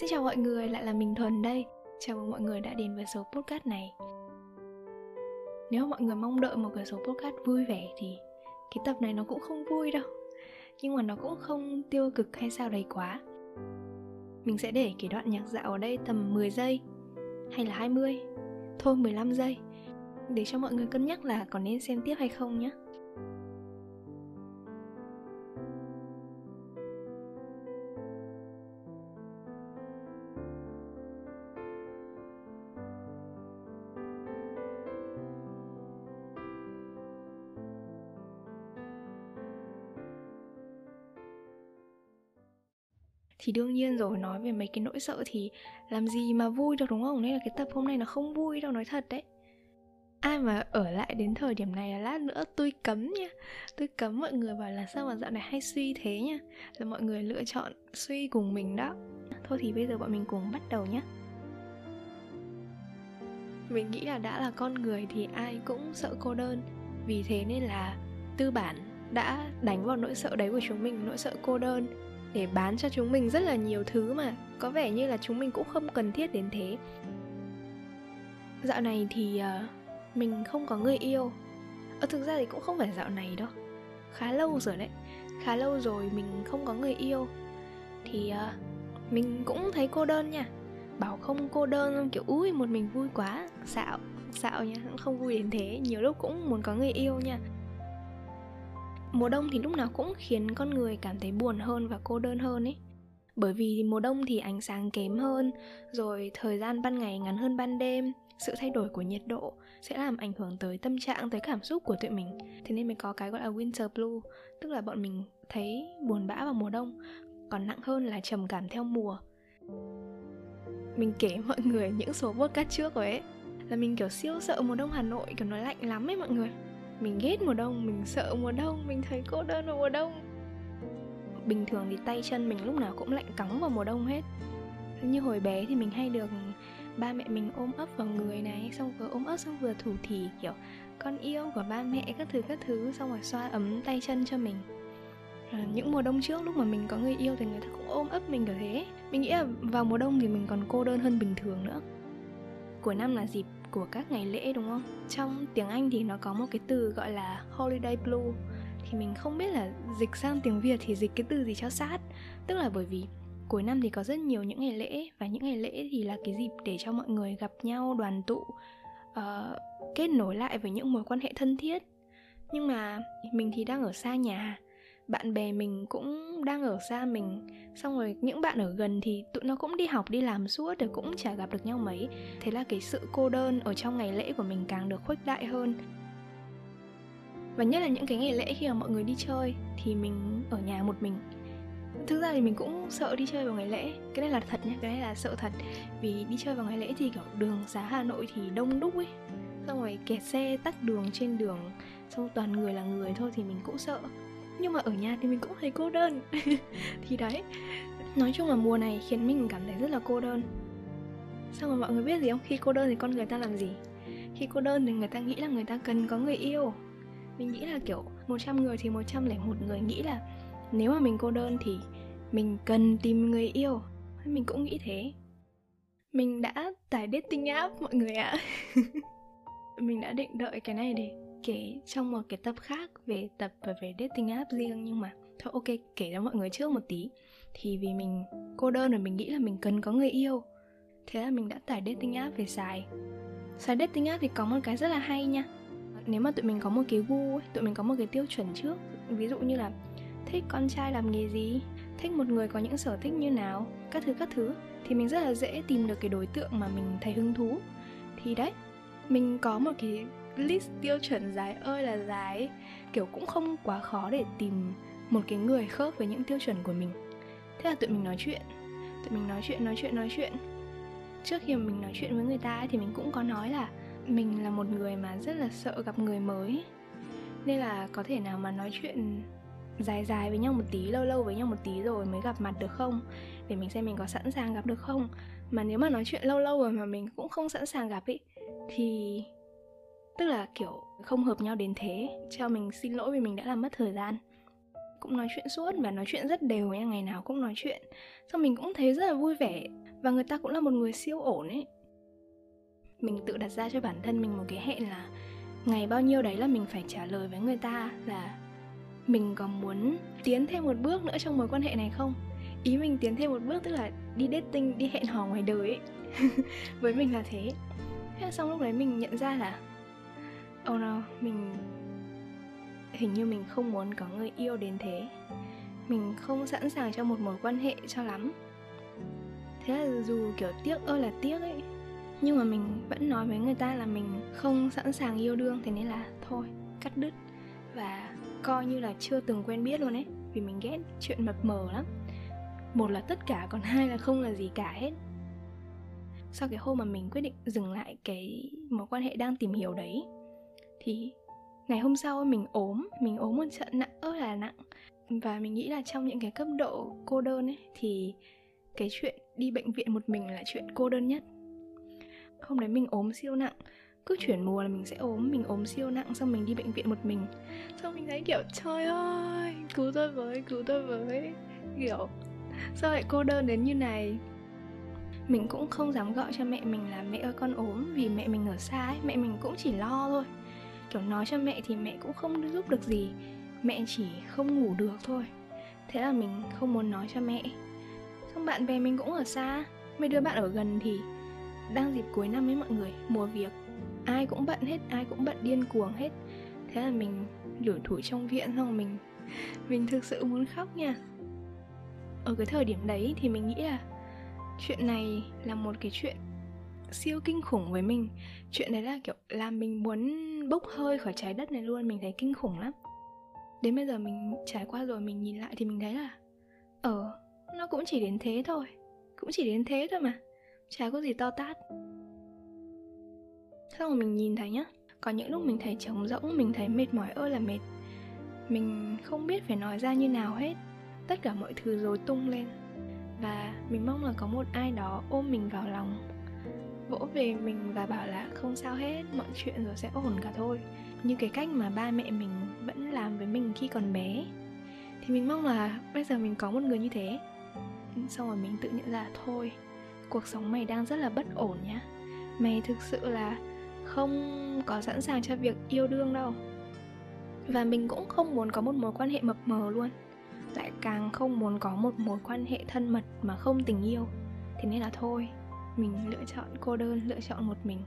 Xin chào mọi người, lại là mình Thuần đây. Chào mừng mọi người đã đến với số podcast này. Nếu mọi người mong đợi một cái số podcast vui vẻ thì cái tập này nó cũng không vui đâu. Nhưng mà nó cũng không tiêu cực hay sao đấy quá. Mình sẽ để cái đoạn nhạc dạo ở đây tầm 10 giây Hay là 20 Thôi 15 giây. Để cho mọi người cân nhắc là có nên xem tiếp hay không nhé thì đương nhiên rồi, nói về mấy cái nỗi sợ thì làm gì mà vui được, đúng không? Nên là cái tập hôm nay nó không vui đâu, nói thật đấy. Ai mà ở lại đến thời điểm này là lát nữa tôi cấm nha. Tôi cấm, mọi người bảo là sao mà dạo này hay suy thế nha. Là mọi người lựa chọn suy cùng mình đó. Thôi thì bây giờ bọn mình cùng bắt đầu nhé mình nghĩ là đã là con người thì ai cũng sợ cô đơn. Vì thế nên là tư bản đã đánh vào nỗi sợ đấy của chúng mình, nỗi sợ cô đơn để bán cho chúng mình rất là nhiều thứ mà. Có vẻ như là chúng mình cũng không cần thiết đến thế. Dạo này thì uh, mình không có người yêu. Ở thực ra thì cũng không phải dạo này đâu. Khá lâu rồi đấy. Khá lâu rồi mình không có người yêu. Thì uh, mình cũng thấy cô đơn nha. Bảo không cô đơn kiểu ui một mình vui quá. Xạo xạo nha không vui đến thế. Nhiều lúc cũng muốn có người yêu nha mùa đông thì lúc nào cũng khiến con người cảm thấy buồn hơn và cô đơn hơn ấy. Bởi vì mùa đông thì ánh sáng kém hơn, rồi thời gian ban ngày ngắn hơn ban đêm, sự thay đổi của nhiệt độ sẽ làm ảnh hưởng tới tâm trạng, tới cảm xúc của tụi mình. Thế nên mới có cái gọi là winter blue, tức là bọn mình thấy buồn bã vào mùa đông. Còn nặng hơn là trầm cảm theo mùa. Mình kể mọi người những số podcast trước rồi ấy, là mình kiểu siêu sợ mùa đông hà nội, kiểu nó lạnh lắm ấy mọi người mình ghét mùa đông mình sợ mùa đông mình thấy cô đơn vào mùa đông. Bình thường thì tay chân mình lúc nào cũng lạnh cóng vào mùa đông hết. Như hồi bé thì mình hay được ba mẹ mình ôm ấp vào người này xong vừa ôm ấp xong vừa thủ thỉ kiểu con yêu của ba mẹ các thứ các thứ xong rồi xoa ấm tay chân cho mình. À, những mùa đông trước lúc mà mình có người yêu thì người ta cũng ôm ấp mình kiểu thế. Mình nghĩ là vào mùa đông thì mình còn cô đơn hơn bình thường nữa. Cuối năm là dịp của các ngày lễ đúng không? Trong tiếng anh thì nó có một cái từ gọi là holiday blue. Thì mình không biết là dịch sang tiếng việt thì dịch cái từ gì cho sát. Tức là bởi vì cuối năm thì có rất nhiều những ngày lễ và những ngày lễ thì là cái dịp để cho mọi người gặp nhau đoàn tụ uh, kết nối lại với những mối quan hệ thân thiết. Nhưng mà mình thì đang ở xa nhà bạn bè mình cũng đang ở xa mình. Xong rồi những bạn ở gần thì tụi nó cũng đi học, đi làm suốt rồi cũng chả gặp được nhau mấy. Thế là cái sự cô đơn ở trong ngày lễ của mình càng được khuếch đại hơn. Và nhất là những cái ngày lễ khi mà mọi người đi chơi thì mình ở nhà một mình. Thực ra thì mình cũng sợ đi chơi vào ngày lễ. Cái này là thật nhé cái này là sợ thật. Vì đi chơi vào ngày lễ thì, kiểu, đường xá hà nội thì đông đúc ấy. Xong rồi kẹt xe tắt đường trên đường, xong toàn người là người thôi thì mình cũng sợ nhưng mà ở nhà thì mình cũng thấy cô đơn. Thì đấy, nói chung là mùa này khiến mình cảm thấy rất là cô đơn. Xong rồi mọi người biết gì không? Khi cô đơn thì con người ta làm gì? Khi cô đơn thì người ta nghĩ là người ta cần có người yêu. Mình nghĩ là, kiểu 100 người thì 101 người nghĩ là nếu mà mình cô đơn thì mình cần tìm người yêu. Mình cũng nghĩ thế. Mình đã tải dating app, mọi người ạ. Mình đã định đợi cái này để kể trong một cái tập khác về tập và về dating app riêng, nhưng mà thôi, ok, kể cho mọi người trước một tí. Thì vì mình cô đơn rồi, mình nghĩ là mình cần có người yêu. Thế là mình đã tải dating app về xài. Xài dating app thì có một cái rất là hay nha. Nếu mà tụi mình có một cái gu tụi mình có một cái tiêu chuẩn trước, ví dụ như là thích con trai làm nghề gì, thích một người có những sở thích như nào, các thứ các thứ, thì mình rất là dễ tìm được cái đối tượng mà mình thấy hứng thú. Thì đấy, mình có một cái list tiêu chuẩn dài ơi là dài kiểu cũng không quá khó để tìm một cái người khớp với những tiêu chuẩn của mình. Thế là tụi mình nói chuyện tụi mình nói chuyện nói chuyện nói chuyện. Trước khi mà mình nói chuyện với người ta ấy, thì mình cũng có nói là mình là một người mà rất là sợ gặp người mới. Nên là có thể nào mà nói chuyện dài dài với nhau một tí lâu lâu với nhau một tí rồi mới gặp mặt được không? Để mình xem mình có sẵn sàng gặp được không? Mà nếu mà nói chuyện lâu lâu rồi mà mình cũng không sẵn sàng gặp ý thì tức là, kiểu, không hợp nhau đến thế, cho mình xin lỗi vì mình đã làm mất thời gian. Cũng nói chuyện suốt và nói chuyện rất đều nha, ngày nào cũng nói chuyện. Xong mình cũng thấy rất là vui vẻ và người ta cũng là một người siêu ổn ấy. Mình tự đặt ra cho bản thân mình một cái hẹn là ngày bao nhiêu đấy là mình phải trả lời với người ta là mình có muốn tiến thêm một bước nữa trong mối quan hệ này không? Ý mình tiến thêm một bước tức là đi dating, đi hẹn hò ngoài đời ấy. Với mình là thế. Thế xong lúc đấy mình nhận ra là oh no mình hình như mình không muốn có người yêu đến thế. Mình không sẵn sàng cho một mối quan hệ cho lắm. Thế là dù kiểu tiếc ơi là tiếc ấy, nhưng mà mình vẫn nói với người ta là mình không sẵn sàng yêu đương, thế nên là thôi, cắt đứt. Và coi như là chưa từng quen biết luôn ấy, vì mình ghét chuyện mập mờ lắm. Một là tất cả, còn hai là không là gì cả hết. Sau cái hôm mà mình quyết định dừng lại cái mối quan hệ đang tìm hiểu đấy thì ngày hôm sau mình ốm mình ốm một trận nặng ớt là nặng. Và mình nghĩ là trong những cái cấp độ cô đơn ấy, thì cái chuyện đi bệnh viện một mình là chuyện cô đơn nhất. Hôm đấy mình ốm siêu nặng, cứ chuyển mùa là mình sẽ ốm, mình ốm siêu nặng, xong mình đi bệnh viện một mình. Xong mình thấy kiểu, trời ơi, cứu tôi với, cứu tôi với. Kiểu, sao lại cô đơn đến như này? Mình cũng không dám gọi cho mẹ mình là mẹ ơi, con ốm. Vì mẹ mình ở xa ấy, mẹ mình cũng chỉ lo thôi kiểu nói cho mẹ thì mẹ cũng không giúp được gì. Mẹ chỉ không ngủ được thôi. Thế là mình không muốn nói cho mẹ. Xong bạn bè mình cũng ở xa. Mấy đứa bạn ở gần thì đang dịp cuối năm ấy mọi người, mùa việc. Ai cũng bận hết, ai cũng bận điên cuồng hết. Thế là mình lủi thủi trong viện xong mình mình thực sự muốn khóc nha. Ở cái thời điểm đấy thì mình nghĩ là chuyện này là một cái chuyện siêu kinh khủng với mình. Chuyện đấy là kiểu làm mình muốn bốc hơi khỏi trái đất này luôn, mình thấy kinh khủng lắm. Đến bây giờ mình trải qua rồi, mình nhìn lại thì mình thấy là ờ nó cũng chỉ đến thế thôi, cũng chỉ đến thế thôi mà, chả có gì to tát. Xong rồi mình nhìn thấy nhá, có những lúc mình thấy trống rỗng, mình thấy mệt mỏi ơi là mệt. Mình không biết phải nói ra như nào hết, tất cả mọi thứ rối tung lên. Và mình mong là có một ai đó ôm mình vào lòng vỗ về mình và bảo là không sao hết, mọi chuyện rồi sẽ ổn cả thôi. Như cái cách mà ba mẹ mình vẫn làm với mình khi còn bé. Thì mình mong là bây giờ mình có một người như thế. Xong rồi mình tự nhận ra thôi, cuộc sống mày đang rất là bất ổn nhá. Mày thực sự là không có sẵn sàng cho việc yêu đương đâu. Và mình cũng không muốn có một mối quan hệ mập mờ luôn. Lại càng không muốn có một mối quan hệ thân mật mà không tình yêu. Thế nên là thôi mình lựa chọn cô đơn, lựa chọn một mình.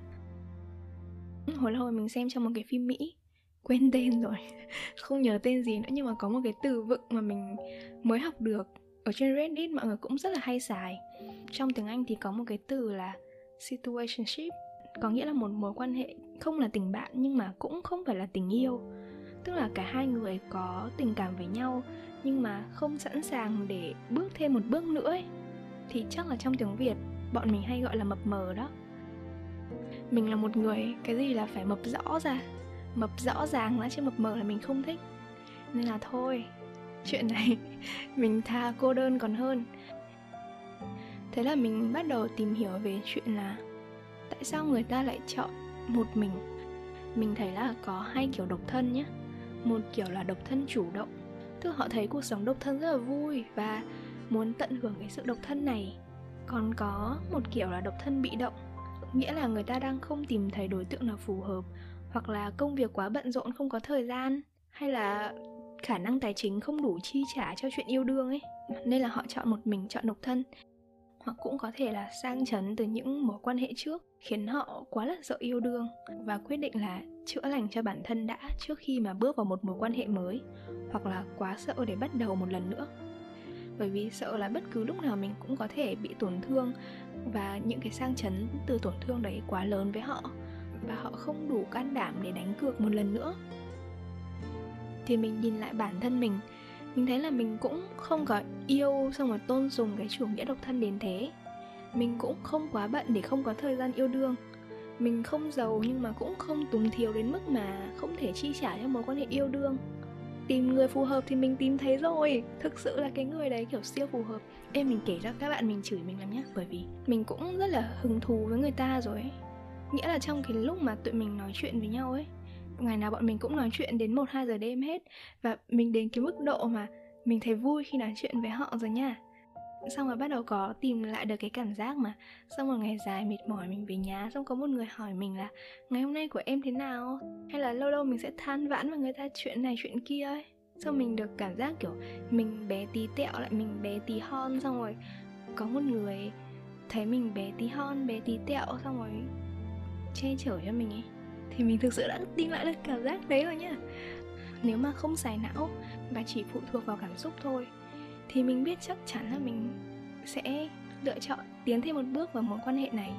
Hồi lâu mình xem trong một cái phim mỹ, quên tên rồi, không nhớ tên gì nữa, nhưng mà có một cái từ vựng mà mình mới học được ở trên reddit, mọi người cũng rất là hay xài. Trong tiếng anh thì có một cái từ là situationship, có nghĩa là một mối quan hệ không là tình bạn nhưng mà cũng không phải là tình yêu. Tức là cả hai người có tình cảm với nhau nhưng mà không sẵn sàng để bước thêm một bước nữa ấy. thì chắc là trong tiếng việt bọn mình hay gọi là mập mờ đó. Mình là một người, cái gì là phải mập rõ ra. Mập rõ ràng ra chứ mập mờ là mình không thích. Nên là thôi, chuyện này mình tha cô đơn còn hơn. Thế là mình bắt đầu tìm hiểu về chuyện là tại sao người ta lại chọn một mình. Mình thấy là có hai kiểu độc thân nhé một kiểu là độc thân chủ động, tức họ thấy cuộc sống độc thân rất là vui và muốn tận hưởng cái sự độc thân này còn có một kiểu là độc thân bị động, nghĩa là người ta đang không tìm thấy đối tượng nào phù hợp, hoặc là công việc quá bận rộn không có thời gian, hay là khả năng tài chính không đủ chi trả cho chuyện yêu đương ấy. Nên là họ chọn một mình chọn độc thân. Hoặc cũng có thể là sang chấn từ những mối quan hệ trước, khiến họ quá là sợ yêu đương, và quyết định là chữa lành cho bản thân đã trước khi mà bước vào một mối quan hệ mới, hoặc là quá sợ để bắt đầu một lần nữa bởi vì sợ là bất cứ lúc nào mình cũng có thể bị tổn thương. Và những cái sang chấn từ tổn thương đấy quá lớn với họ. Và họ không đủ can đảm để đánh cược một lần nữa. Thì mình nhìn lại bản thân mình. Mình thấy là mình cũng không có yêu xong rồi tôn sùng cái chủ nghĩa độc thân đến thế. Mình cũng không quá bận để không có thời gian yêu đương. Mình không giàu nhưng mà cũng không túng thiếu đến mức mà không thể chi trả cho mối quan hệ yêu đương tìm người phù hợp thì mình tìm thấy rồi. Thực sự là cái người đấy kiểu siêu phù hợp. Em mình kể cho các bạn mình chửi mình lắm nhá bởi vì mình cũng rất là hứng thú với người ta rồi ấy. Nghĩa là trong cái lúc mà tụi mình nói chuyện với nhau ấy ngày nào bọn mình cũng nói chuyện đến một hai giờ đêm hết. Và mình đến cái mức độ mà mình thấy vui khi nói chuyện với họ rồi nha xong rồi bắt đầu có tìm lại được cái cảm giác mà. Xong một ngày dài mệt mỏi mình về nhà, xong có một người hỏi mình là, ngày hôm nay của em thế nào? Hay là lâu lâu mình sẽ than vãn với người ta chuyện này chuyện kia ấy. Xong mình được cảm giác kiểu mình bé tí tẹo lại, mình bé tí hon, xong rồi có một người thấy mình bé tí hon, bé tí tẹo, xong rồi che chở cho mình ấy. Thì mình thực sự đã tìm lại được cảm giác đấy rồi nhá. Nếu mà không xài não và chỉ phụ thuộc vào cảm xúc thôi thì mình biết chắc chắn là mình sẽ lựa chọn tiến thêm một bước vào mối quan hệ này.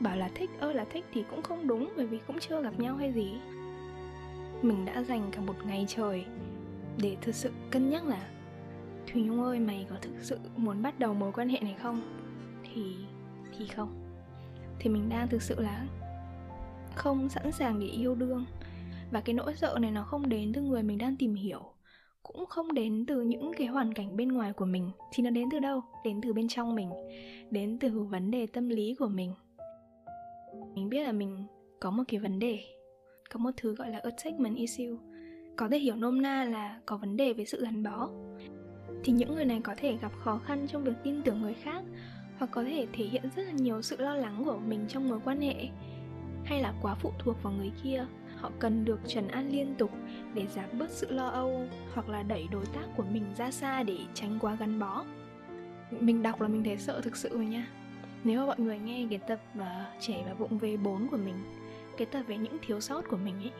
Bảo là thích, ơ, là thích thì cũng không đúng bởi vì cũng chưa gặp nhau hay gì. Mình đã dành cả một ngày trời để thực sự cân nhắc là, thùy nhung ơi, mày có thực sự muốn bắt đầu mối quan hệ này không? Thì thì không. Thì mình đang thực sự là không sẵn sàng để yêu đương. Và cái nỗi sợ này nó không đến từ người mình đang tìm hiểu cũng không đến từ những cái hoàn cảnh bên ngoài của mình, thì nó đến từ đâu? Đến từ bên trong mình, đến từ vấn đề tâm lý của mình. Mình biết là mình có một cái vấn đề, có một thứ gọi là attachment issue, có thể hiểu nôm na là có vấn đề về sự gắn bó. Thì những người này có thể gặp khó khăn trong việc tin tưởng người khác, hoặc có thể thể hiện rất là nhiều sự lo lắng của mình trong mối quan hệ, hay là quá phụ thuộc vào người kia họ cần được trần an liên tục để giảm bớt sự lo âu hoặc là đẩy đối tác của mình ra xa để tránh quá gắn bó. Mình đọc là mình thấy sợ thực sự rồi nha. Nếu mà mọi người nghe cái tập uh, trẻ và vụng về 4 của mình cái tập về những thiếu sót của mình ấy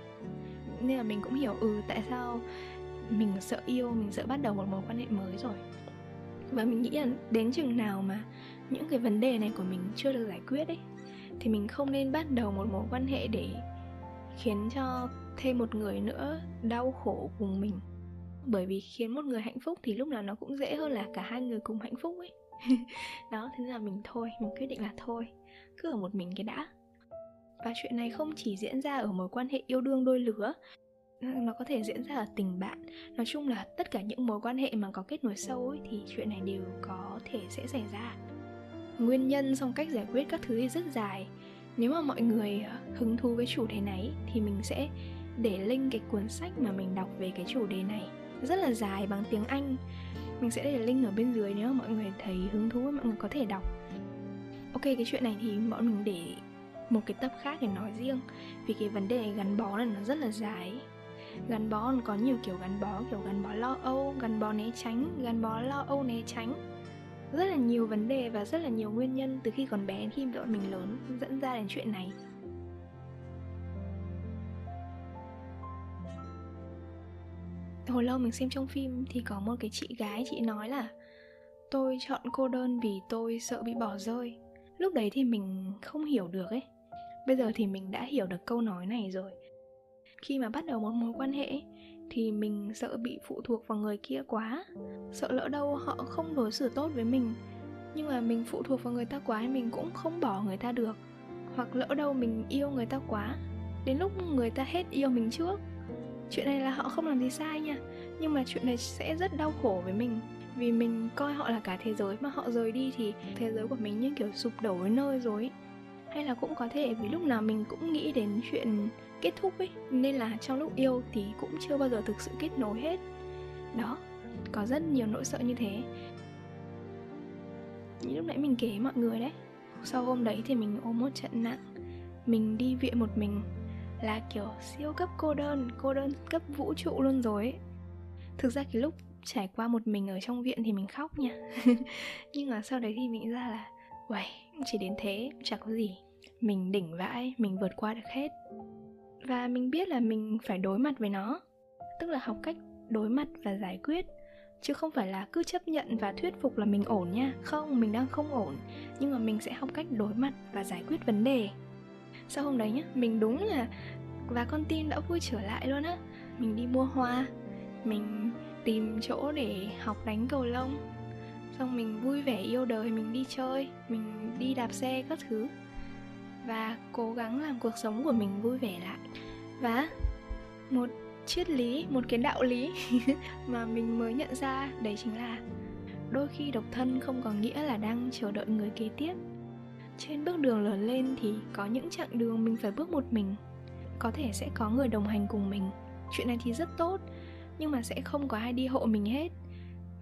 nên là mình cũng hiểu ừ tại sao mình sợ yêu mình sợ bắt đầu một mối quan hệ mới rồi. Và mình nghĩ là đến chừng nào mà những cái vấn đề này của mình chưa được giải quyết ấy thì mình không nên bắt đầu một mối quan hệ để khiến cho thêm một người nữa đau khổ cùng mình. Bởi vì khiến một người hạnh phúc thì lúc nào nó cũng dễ hơn là cả hai người cùng hạnh phúc ấy. Đó thế nên là mình thôi mình quyết định là thôi. Cứ ở một mình cái đã. Và chuyện này không chỉ diễn ra ở mối quan hệ yêu đương đôi lứa nó có thể diễn ra ở tình bạn. Nói chung là tất cả những mối quan hệ mà có kết nối sâu ấy, thì chuyện này đều có thể sẽ xảy ra. Nguyên nhân xong cách giải quyết các thứ thì rất dài nếu mà mọi người ờ, hứng thú với chủ đề này thì mình sẽ để link cái cuốn sách mà mình đọc về cái chủ đề này. Rất là dài, bằng tiếng anh. Mình sẽ để link ở bên dưới nếu mà mọi người thấy hứng thú, mọi người có thể đọc. Ok, cái chuyện này thì bọn mình để một cái tập khác để nói riêng. Vì cái vấn đề gắn bó này nó rất là dài. Gắn bó còn có nhiều kiểu gắn bó, kiểu gắn bó lo âu, gắn bó né tránh, gắn bó lo âu né tránh rất là nhiều vấn đề và rất là nhiều nguyên nhân từ khi còn bé đến khi bọn mình lớn dẫn ra đến chuyện này. Hồi lâu mình xem trong phim thì có một cái chị gái, chị nói là, tôi chọn cô đơn vì tôi sợ bị bỏ rơi. Lúc đấy thì mình không hiểu được ấy. Bây giờ thì mình đã hiểu được câu nói này rồi. Khi mà bắt đầu một mối quan hệ thì mình sợ bị phụ thuộc vào người kia quá. Sợ lỡ đâu họ không đối xử tốt với mình. Nhưng mà mình phụ thuộc vào người ta quá, mình cũng không bỏ người ta được. Hoặc lỡ đâu mình yêu người ta quá, đến lúc người ta hết yêu mình trước. Chuyện này là họ không làm gì sai nha. Nhưng mà chuyện này sẽ rất đau khổ với mình. Vì mình coi họ là cả thế giới mà họ rời đi thì thế giới của mình như kiểu sụp đổ với nơi rồi hay là cũng có thể vì lúc nào mình cũng nghĩ đến chuyện kết thúc ấy, nên là trong lúc yêu thì cũng chưa bao giờ thực sự kết nối hết. Đó, có rất nhiều nỗi sợ như thế. Như lúc nãy mình kể mọi người đấy, sau hôm đấy thì mình ôm một trận nặng, mình đi viện một mình, là kiểu siêu cấp cô đơn cô đơn cấp vũ trụ luôn rồi ấy. thực ra cái lúc trải qua một mình ở trong viện thì mình khóc nha. Nhưng mà sau đấy thì mình ra là uầy, chỉ đến thế, chẳng có gì. Mình đỉnh vãi, mình vượt qua được hết. Và mình biết là mình phải đối mặt với nó. Tức là học cách đối mặt và giải quyết. Chứ không phải là cứ chấp nhận và thuyết phục là mình ổn nha. Không, mình đang không ổn. Nhưng mà mình sẽ học cách đối mặt và giải quyết vấn đề. Sau hôm đấy nhá, mình đúng là và con tim đã vui trở lại luôn á. Mình đi mua hoa. Mình tìm chỗ để học đánh cầu lông xong mình vui vẻ yêu đời, mình đi chơi, mình đi đạp xe các thứ. Và cố gắng làm cuộc sống của mình vui vẻ lại. Và một triết lý, một cái đạo lý mà mình mới nhận ra đấy chính là đôi khi độc thân không có nghĩa là đang chờ đợi người kế tiếp. Trên bước đường lớn lên thì có những chặng đường mình phải bước một mình. Có thể sẽ có người đồng hành cùng mình. Chuyện này thì rất tốt, nhưng mà sẽ không có ai đi hộ mình hết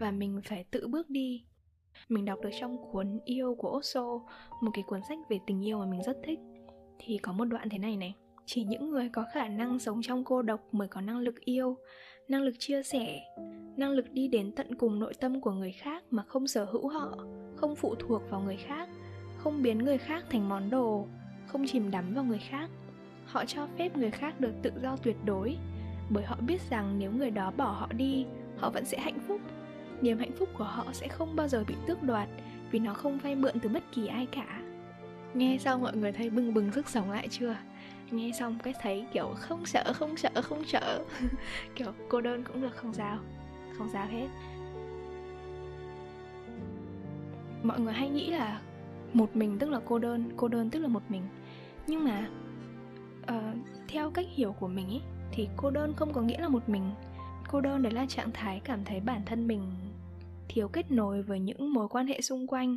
và mình phải tự bước đi. Mình đọc được trong cuốn yêu của Osho một cái cuốn sách về tình yêu mà mình rất thích. Thì có một đoạn thế này này. Chỉ những người có khả năng sống trong cô độc mới có năng lực yêu, năng lực chia sẻ, năng lực đi đến tận cùng nội tâm của người khác mà không sở hữu họ, không phụ thuộc vào người khác, không biến người khác thành món đồ, không chìm đắm vào người khác. Họ cho phép người khác được tự do tuyệt đối. Bởi họ biết rằng nếu người đó bỏ họ đi, họ vẫn sẽ hạnh phúc niềm hạnh phúc của họ sẽ không bao giờ bị tước đoạt vì nó không vay mượn từ bất kỳ ai cả. Nghe xong mọi người thấy bừng bừng sức sống lại chưa? Nghe xong cái thấy kiểu không sợ không sợ không sợ. Kiểu cô đơn cũng được không sao. Không sao hết. Mọi người hay nghĩ là một mình tức là cô đơn cô đơn tức là một mình. Nhưng mà uh, theo cách hiểu của mình ấy thì cô đơn không có nghĩa là một mình. Cô đơn đấy là trạng thái cảm thấy bản thân mình thiếu kết nối với những mối quan hệ xung quanh.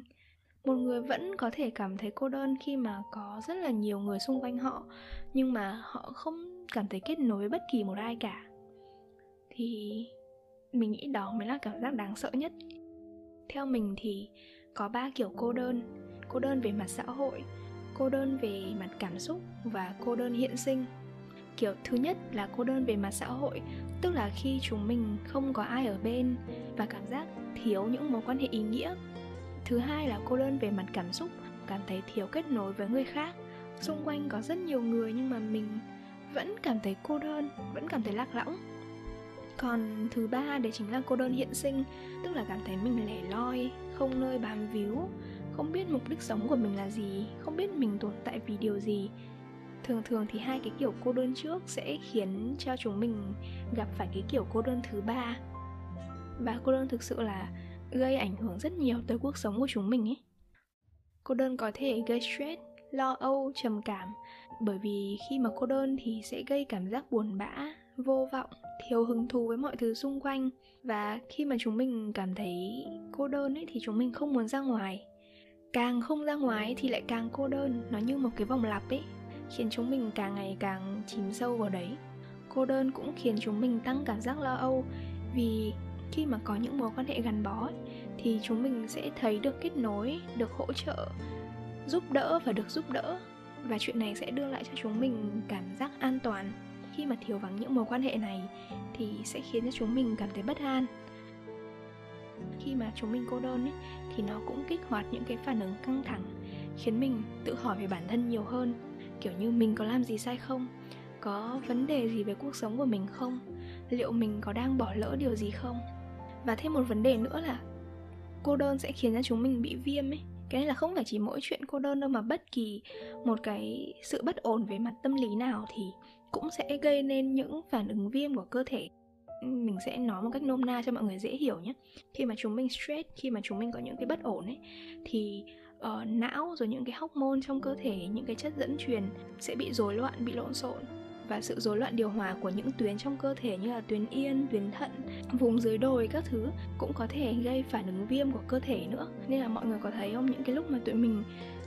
Một người vẫn có thể cảm thấy cô đơn khi mà có rất là nhiều người xung quanh họ, nhưng mà họ không cảm thấy kết nối với bất kỳ một ai cả. Thì mình nghĩ đó mới là cảm giác đáng sợ nhất. Theo mình thì có ba kiểu cô đơn. Cô đơn về mặt xã hội, cô đơn về mặt cảm xúc và cô đơn hiện sinh kiểu, thứ nhất là cô đơn về mặt xã hội, tức là khi chúng mình không có ai ở bên và cảm giác thiếu những mối quan hệ ý nghĩa. Thứ hai là cô đơn về mặt cảm xúc, cảm thấy thiếu kết nối với người khác. Xung quanh có rất nhiều người nhưng mà mình vẫn cảm thấy cô đơn, vẫn cảm thấy lạc lõng. Còn thứ ba đấy chính là cô đơn hiện sinh, tức là cảm thấy mình lẻ loi, không nơi bám víu, không biết mục đích sống của mình là gì, không biết mình tồn tại vì điều gì thường thường thì hai cái kiểu cô đơn trước sẽ khiến cho chúng mình gặp phải cái kiểu cô đơn thứ ba. Và cô đơn thực sự là gây ảnh hưởng rất nhiều tới cuộc sống của chúng mình ấy. Cô đơn có thể gây stress, lo âu, trầm cảm. Bởi vì khi mà cô đơn thì sẽ gây cảm giác buồn bã, vô vọng, thiếu hứng thú với mọi thứ xung quanh. Và khi mà chúng mình cảm thấy cô đơn ấy thì chúng mình không muốn ra ngoài. Càng không ra ngoài thì lại càng cô đơn. Nó như một cái vòng lặp ấy khiến chúng mình càng ngày càng chìm sâu vào đấy. Cô đơn cũng khiến chúng mình tăng cảm giác lo âu vì khi mà có những mối quan hệ gắn bó ấy, thì chúng mình sẽ thấy được kết nối được hỗ trợ giúp đỡ và được giúp đỡ. Và chuyện này sẽ đưa lại cho chúng mình cảm giác an toàn. Khi mà thiếu vắng những mối quan hệ này thì sẽ khiến cho chúng mình cảm thấy bất an. Khi mà chúng mình cô đơn ấy, thì nó cũng kích hoạt những cái phản ứng căng thẳng khiến mình tự hỏi về bản thân nhiều hơn kiểu như mình có làm gì sai không? Có vấn đề gì về cuộc sống của mình không? Liệu mình có đang bỏ lỡ điều gì không? Và thêm một vấn đề nữa là cô đơn sẽ khiến cho chúng mình bị viêm ấy. Cái này là không phải chỉ mỗi chuyện cô đơn đâu mà bất kỳ một cái sự bất ổn về mặt tâm lý nào thì cũng sẽ gây nên những phản ứng viêm của cơ thể. Mình sẽ nói một cách nôm na cho mọi người dễ hiểu nhé. Khi mà chúng mình stress, khi mà chúng mình có những cái bất ổn ấy, thì uh, não rồi những cái hormone trong cơ thể những cái chất dẫn truyền sẽ bị rối loạn bị lộn xộn. Và sự rối loạn điều hòa của những tuyến trong cơ thể như là tuyến yên, tuyến thận, vùng dưới đồi các thứ cũng có thể gây phản ứng viêm của cơ thể nữa. Nên là mọi người có thấy không? Những cái lúc mà tụi mình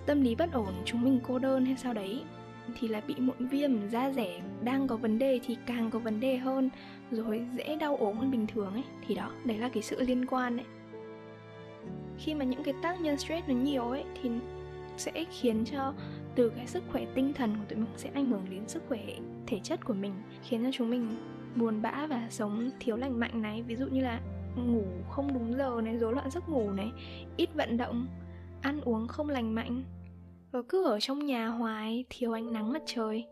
tâm lý bất ổn, chúng mình cô đơn hay sao đấy thì là bị mụn viêm da rẻ đang có vấn đề thì càng có vấn đề hơn rồi dễ đau ốm hơn bình thường ấy. Thì đó đấy là cái sự liên quan ấy khi mà những cái tác nhân stress nó nhiều ấy, thì sẽ khiến cho từ cái sức khỏe tinh thần của tụi mình sẽ ảnh hưởng đến sức khỏe thể chất của mình, khiến cho chúng mình buồn bã và sống thiếu lành mạnh này. Ví dụ như là ngủ không đúng giờ này, rối loạn giấc ngủ này, ít vận động, ăn uống không lành mạnh, và cứ ở trong nhà hoài, thiếu ánh nắng mặt trời,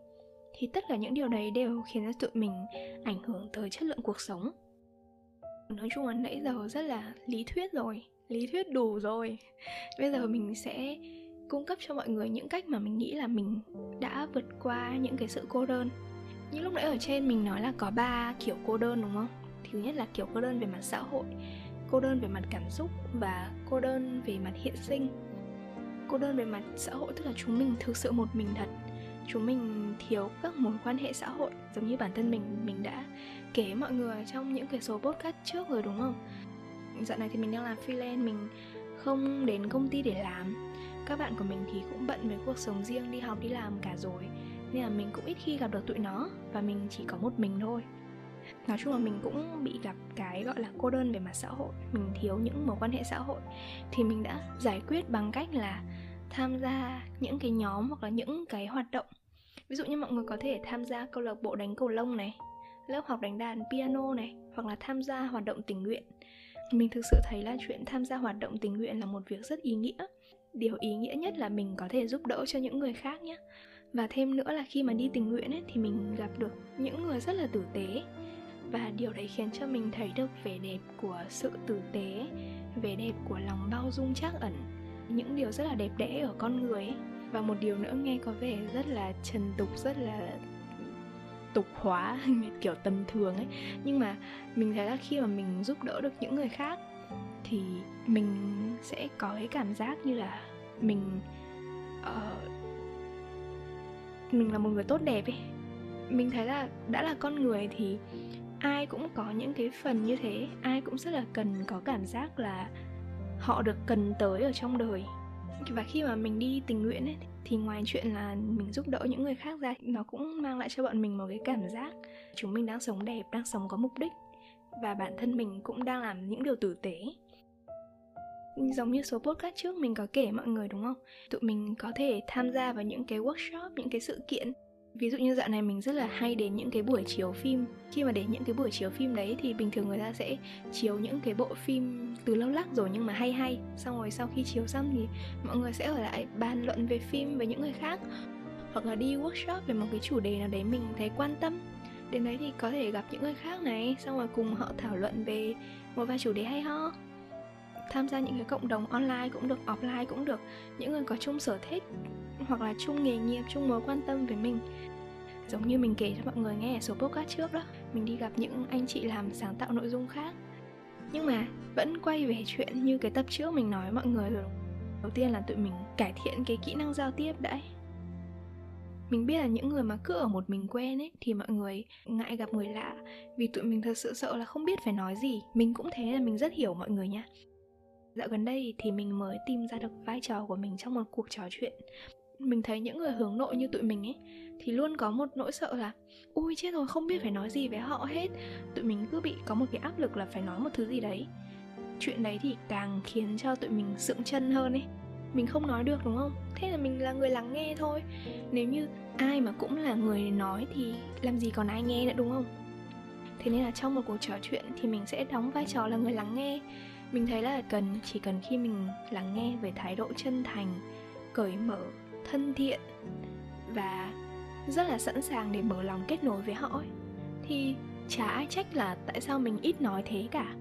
thì tất cả những điều đấy đều khiến cho tụi mình ảnh hưởng tới chất lượng cuộc sống nói chung là nãy giờ rất là lý thuyết rồi, lý thuyết đủ rồi. Bây giờ mình sẽ cung cấp cho mọi người những cách mà mình nghĩ là mình đã vượt qua những cái sự cô đơn. Như lúc nãy ở trên mình nói là có ba kiểu cô đơn, đúng không? Thứ nhất là kiểu cô đơn về mặt xã hội, cô đơn về mặt cảm xúc và cô đơn về mặt hiện sinh. Cô đơn về mặt xã hội tức là chúng mình thực sự một mình thật chúng mình thiếu các mối quan hệ xã hội, giống như bản thân mình mình đã kể mọi người trong những cái số podcast trước rồi, đúng không? Dạo này thì mình đang làm freelance, mình không đến công ty để làm. Các bạn của mình thì cũng bận với cuộc sống riêng, đi học, đi làm cả rồi. Nên là mình cũng ít khi gặp được tụi nó và mình chỉ có một mình thôi. Nói chung là mình cũng bị gặp cái gọi là cô đơn về mặt xã hội, mình thiếu những mối quan hệ xã hội. Thì mình đã giải quyết bằng cách là tham gia những cái nhóm hoặc là những cái hoạt động ví dụ như mọi người có thể tham gia câu lạc bộ đánh cầu lông này lớp học đánh đàn piano này hoặc là tham gia hoạt động tình nguyện. Mình thực sự thấy là chuyện tham gia hoạt động tình nguyện là một việc rất ý nghĩa. Điều ý nghĩa nhất là mình có thể giúp đỡ cho những người khác nhé. Và thêm nữa là khi mà đi tình nguyện ấy, thì mình gặp được những người rất là tử tế. Và điều đấy khiến cho mình thấy được vẻ đẹp của sự tử tế vẻ đẹp của lòng bao dung trác ẩn. Những điều rất là đẹp đẽ ở con người ấy và một điều nữa nghe có vẻ rất là trần tục rất là tục hóa kiểu tầm thường ấy. Nhưng mà mình thấy là khi mà mình giúp đỡ được những người khác thì mình sẽ có cái cảm giác như là mình uh, mình là một người tốt đẹp ấy. Mình thấy là đã là con người thì ai cũng có những cái phần như thế. Ai cũng rất là cần có cảm giác là họ được cần tới ở trong đời và khi mà mình đi tình nguyện ấy, thì ngoài chuyện là mình giúp đỡ những người khác ra, nó cũng mang lại cho bọn mình một cái cảm giác chúng mình đang sống đẹp, đang sống có mục đích. Và bản thân mình cũng đang làm những điều tử tế. Giống như số podcast trước mình có kể mọi người, đúng không? Tụi mình có thể tham gia vào những cái workshop, những cái sự kiện ví dụ như dạo này mình rất là hay đến những cái buổi chiếu phim. Khi mà đến những cái buổi chiếu phim đấy thì bình thường người ta sẽ chiếu những cái bộ phim từ lâu lắc rồi nhưng mà hay hay. Xong rồi sau khi chiếu xong thì mọi người sẽ ở lại bàn luận về phim với những người khác. Hoặc là đi workshop về một cái chủ đề nào đấy mình thấy quan tâm. Đến đấy thì có thể gặp những người khác này, xong rồi cùng họ thảo luận về một vài chủ đề hay ho. Tham gia những cái cộng đồng online cũng được, offline cũng được. Những người có chung sở thích hoặc là chung nghề nghiệp, chung mối quan tâm với mình. Giống như mình kể cho mọi người nghe ở số podcast trước đó, mình đi gặp những anh chị làm sáng tạo nội dung khác. Nhưng mà vẫn quay về chuyện như cái tập trước mình nói mọi người rồi. Đầu tiên là tụi mình cải thiện cái kỹ năng giao tiếp đã mình biết là những người mà cứ ở một mình quen ấy, thì mọi người ngại gặp người lạ. Vì tụi mình thật sự sợ là không biết phải nói gì. Mình cũng thế là mình rất hiểu mọi người nha. Dạo gần đây thì mình mới tìm ra được vai trò của mình trong một cuộc trò chuyện mình thấy những người hướng nội như tụi mình ấy, thì luôn có một nỗi sợ là ui chết rồi, không biết phải nói gì với họ hết. Tụi mình cứ bị có một cái áp lực là phải nói một thứ gì đấy. Chuyện đấy thì càng khiến cho tụi mình sượng chân hơn ấy. Mình không nói được, đúng không? Thế là mình là người lắng nghe thôi. Nếu như ai mà cũng là người nói thì làm gì còn ai nghe nữa, đúng không? Thế nên là trong một cuộc trò chuyện thì mình sẽ đóng vai trò là người lắng nghe. Mình thấy là cần, chỉ cần khi mình lắng nghe về thái độ chân thành, cởi mở thân thiện và rất là sẵn sàng để mở lòng kết nối với họ ấy, thì chả ai trách là tại sao mình ít nói thế cả.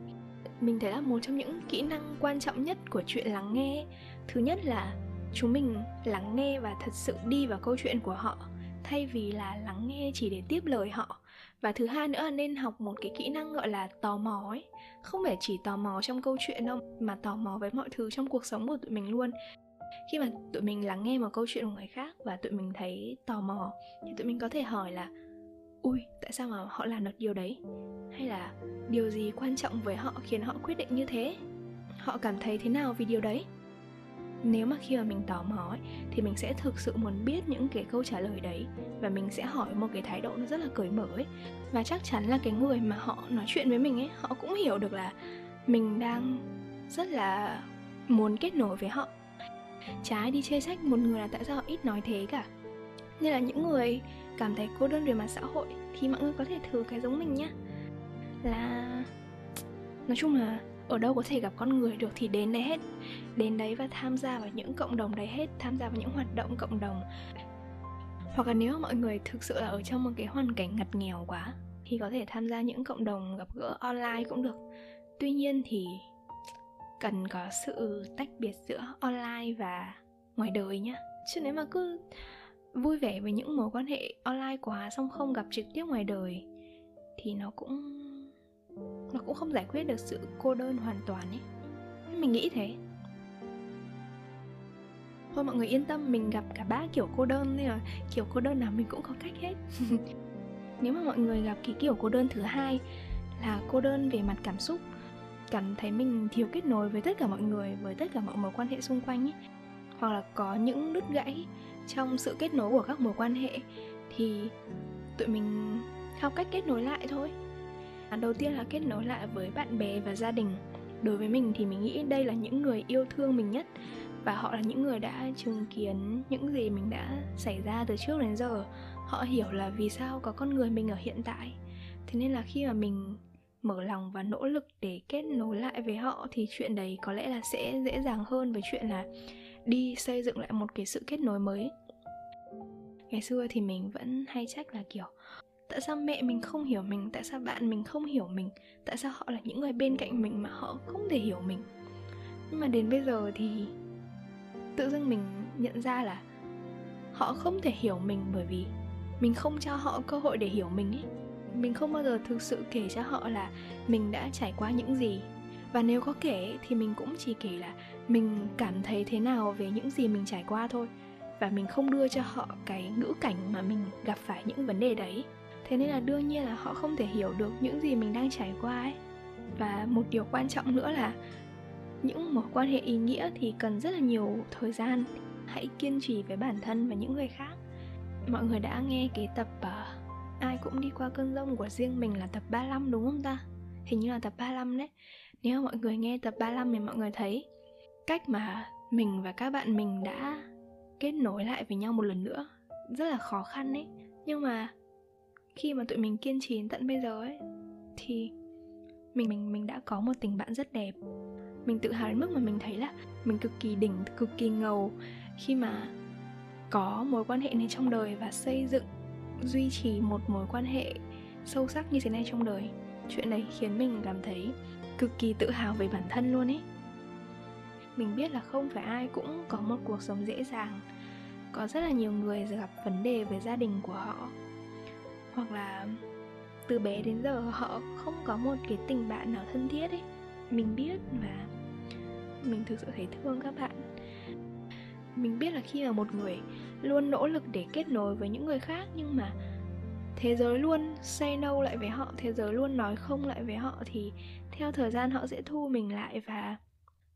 Mình thấy là một trong những kỹ năng quan trọng nhất của chuyện lắng nghe thứ nhất là chúng mình lắng nghe và thật sự đi vào câu chuyện của họ thay vì là lắng nghe chỉ để tiếp lời họ. Và thứ hai nữa là nên học một cái kỹ năng gọi là tò mò ấy. Không phải chỉ tò mò trong câu chuyện đâu mà tò mò với mọi thứ trong cuộc sống của tụi mình luôn khi mà tụi mình lắng nghe một câu chuyện của người khác và tụi mình thấy tò mò thì tụi mình có thể hỏi là ui tại sao mà họ làm được điều đấy? Hay là điều gì quan trọng với họ khiến họ quyết định như thế? Họ cảm thấy thế nào vì điều đấy? Nếu mà khi mà mình tò mò ấy, thì mình sẽ thực sự muốn biết những cái câu trả lời đấy và mình sẽ hỏi một cái thái độ nó rất là cởi mở ấy. Và chắc chắn là cái người mà họ nói chuyện với mình ấy họ cũng hiểu được là mình đang rất là muốn kết nối với họ trái đi chê trách một người là tại sao họ ít nói thế cả. Nên là những người cảm thấy cô đơn về mặt xã hội thì mọi người có thể thử cái giống mình nhá. Là, nói chung là ở đâu có thể gặp con người được thì đến đấy hết. Đến đấy và tham gia vào những cộng đồng đấy hết, tham gia vào những hoạt động cộng đồng. Hoặc là nếu mọi người thực sự là ở trong một cái hoàn cảnh ngặt nghèo quá thì có thể tham gia những cộng đồng gặp gỡ online cũng được. Tuy nhiên thì cần có sự tách biệt giữa online và ngoài đời nhá. Chứ nếu mà cứ vui vẻ với những mối quan hệ online quá xong không gặp trực tiếp ngoài đời, thì nó cũng nó cũng không giải quyết được sự cô đơn hoàn toàn ấy. Mình nghĩ thế. Thôi mọi người yên tâm, mình gặp cả ba kiểu cô đơn nên là kiểu cô đơn nào mình cũng có cách hết. Nếu mà mọi người gặp cái kiểu cô đơn thứ hai là cô đơn về mặt cảm xúc cảm thấy mình thiếu kết nối với tất cả mọi người, với tất cả mọi mối quan hệ xung quanh ấy. Hoặc là có những đứt gãy trong sự kết nối của các mối quan hệ thì tụi mình học cách kết nối lại thôi. Đầu tiên là kết nối lại với bạn bè và gia đình. Đối với mình thì mình nghĩ đây là những người yêu thương mình nhất và họ là những người đã chứng kiến những gì mình đã xảy ra từ trước đến giờ. Họ hiểu là vì sao có con người mình ở hiện tại. Thế nên là khi mà mình mở lòng và nỗ lực để kết nối lại với họ thì chuyện đấy có lẽ là sẽ dễ dàng hơn với chuyện là đi xây dựng lại một cái sự kết nối mới. Ngày xưa thì mình vẫn hay trách là kiểu, tại sao mẹ mình không hiểu mình? Tại sao bạn mình không hiểu mình? Tại sao họ là những người bên cạnh mình mà họ không thể hiểu mình? Nhưng mà đến bây giờ thì tự dưng mình nhận ra là họ không thể hiểu mình bởi vì mình không cho họ cơ hội để hiểu mình ấy mình không bao giờ thực sự kể cho họ là mình đã trải qua những gì. Và nếu có kể thì mình cũng chỉ kể là mình cảm thấy thế nào về những gì mình trải qua thôi. Và mình không đưa cho họ cái ngữ cảnh mà mình gặp phải những vấn đề đấy. Thế nên là đương nhiên là họ không thể hiểu được những gì mình đang trải qua ấy. Và một điều quan trọng nữa là những mối quan hệ ý nghĩa thì cần rất là nhiều thời gian. Hãy kiên trì với bản thân và những người khác. Mọi người đã nghe cái tập uh, ai cũng đi qua cơn rông của riêng mình là tập 35 đúng không ta? Hình như là tập 35 đấy. Nếu mọi người nghe tập 35 thì mọi người thấy cách mà mình và các bạn mình đã kết nối lại với nhau một lần nữa rất là khó khăn đấy. nhưng mà khi mà tụi mình kiên trì đến tận bây giờ ấy, thì mình mình mình đã có một tình bạn rất đẹp. Mình tự hào đến mức mà mình thấy là mình cực kỳ đỉnh, cực kỳ ngầu khi mà có mối quan hệ này trong đời và xây dựng duy trì một mối quan hệ sâu sắc như thế này trong đời. Chuyện này khiến mình cảm thấy cực kỳ tự hào về bản thân luôn ấy. Mình biết là không phải ai cũng có một cuộc sống dễ dàng, có rất là nhiều người gặp vấn đề về gia đình của họ, hoặc là từ bé đến giờ họ không có một cái tình bạn nào thân thiết ấy. Mình biết và mình thực sự thấy thương các bạn. Mình biết là khi mà một người luôn nỗ lực để kết nối với những người khác, nhưng mà thế giới luôn say no lại với họ, thế giới luôn nói không lại với họ, thì theo thời gian họ sẽ thu mình lại và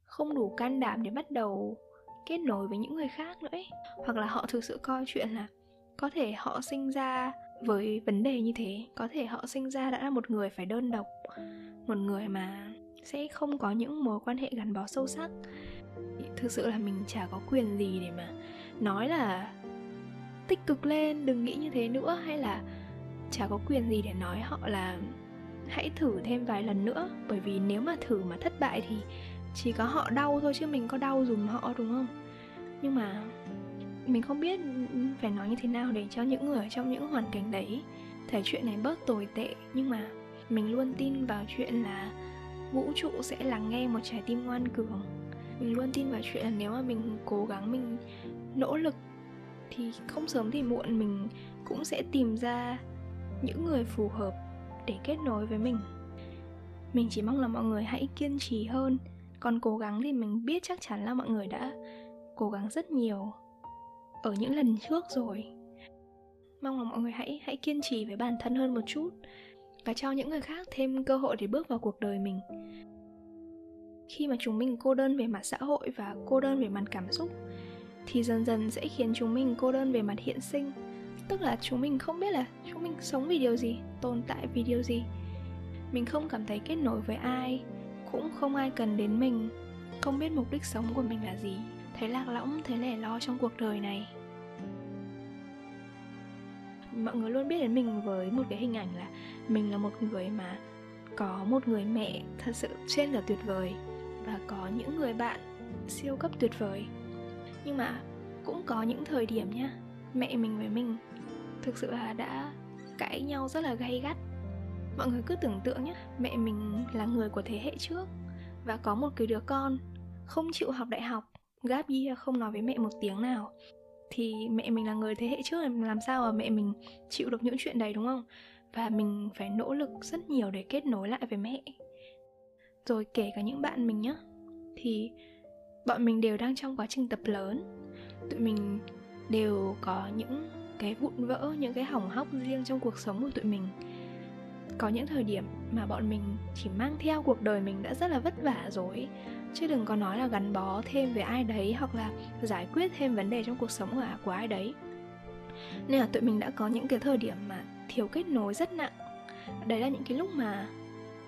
không đủ can đảm để bắt đầu kết nối với những người khác nữa ấy. hoặc là họ thực sự coi chuyện là có thể họ sinh ra với vấn đề như thế, có thể họ sinh ra đã là một người phải đơn độc, một người mà sẽ không có những mối quan hệ gắn bó sâu sắc thực sự là mình chả có quyền gì để mà nói là tích cực lên, đừng nghĩ như thế nữa, hay là chả có quyền gì để nói họ là hãy thử thêm vài lần nữa. Bởi vì nếu mà thử mà thất bại thì chỉ có họ đau thôi, chứ mình có đau dùm họ, đúng không? Nhưng mà mình không biết phải nói như thế nào để cho những người ở trong những hoàn cảnh đấy thể chuyện này bớt tồi tệ. Nhưng mà mình luôn tin vào chuyện là vũ trụ sẽ lắng nghe một trái tim ngoan cường. Mình luôn tin vào chuyện là nếu mà mình cố gắng, mình nỗ lực thì không sớm thì muộn mình cũng sẽ tìm ra những người phù hợp để kết nối với mình. Mình chỉ mong là mọi người hãy kiên trì hơn. Còn cố gắng thì mình biết chắc chắn là mọi người đã cố gắng rất nhiều ở những lần trước rồi. Mong là mọi người hãy hãy kiên trì với bản thân hơn một chút và cho những người khác thêm cơ hội để bước vào cuộc đời mình. Khi mà chúng mình cô đơn về mặt xã hội và cô đơn về mặt cảm xúc thì dần dần sẽ khiến chúng mình cô đơn về mặt hiện sinh. Tức là chúng mình không biết là chúng mình sống vì điều gì, tồn tại vì điều gì. Mình không cảm thấy kết nối với ai, cũng không ai cần đến mình, không biết mục đích sống của mình là gì. Thấy lạc lõng, thấy lẻ lo trong cuộc đời này. Mọi người luôn biết đến mình với một cái hình ảnh là mình là một người mà có một người mẹ thật sự trên là tuyệt vời và có những người bạn siêu cấp tuyệt vời nhưng mà cũng có những thời điểm nhá, mẹ mình với mình thực sự là đã cãi nhau rất là gay gắt. Mọi người cứ tưởng tượng nhé mẹ mình là người của thế hệ trước và có một cái đứa con không chịu học đại học, gap year không nói với mẹ một tiếng nào. Thì mẹ mình là người thế hệ trước, làm sao mà mẹ mình chịu được những chuyện đấy, đúng không? Và mình phải nỗ lực rất nhiều để kết nối lại với mẹ. Rồi kể cả những bạn mình nhá, thì bọn mình đều đang trong quá trình tập lớn. Tụi mình đều có những cái vụn vỡ những cái hỏng hóc riêng trong cuộc sống của tụi mình. Có những thời điểm mà bọn mình chỉ mang theo cuộc đời mình đã rất là vất vả rồi. Chứ đừng có nói là gắn bó thêm với ai đấy hoặc là giải quyết thêm vấn đề trong cuộc sống của, của ai đấy. Nên là tụi mình đã có những cái thời điểm mà thiếu kết nối rất nặng. Đấy là những cái lúc mà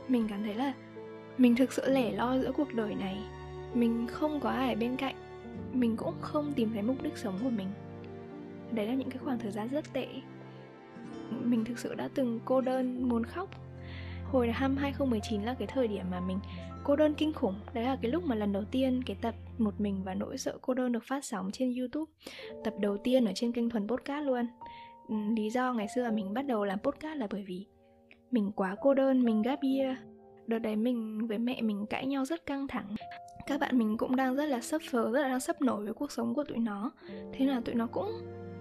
mình cảm thấy là mình thực sự lẻ loi giữa cuộc đời này mình không có ai ở bên cạnh. Mình cũng không tìm thấy mục đích sống của mình. Đấy là những cái khoảng thời gian rất tệ. Mình thực sự đã từng cô đơn, muốn khóc. Hồi năm 2019 là cái thời điểm mà mình cô đơn kinh khủng. Đấy là cái lúc mà lần đầu tiên cái tập một mình và nỗi sợ cô đơn được phát sóng trên youtube. Tập đầu tiên ở trên kênh thuần podcast luôn. Ừ, lý do ngày xưa mình bắt đầu làm podcast là bởi vì mình quá cô đơn, mình gap year. Đợt đấy mình với mẹ mình cãi nhau rất căng thẳng các bạn mình cũng đang rất là suffer, rất là đang sấp nổi với cuộc sống của tụi nó. Thế là tụi nó cũng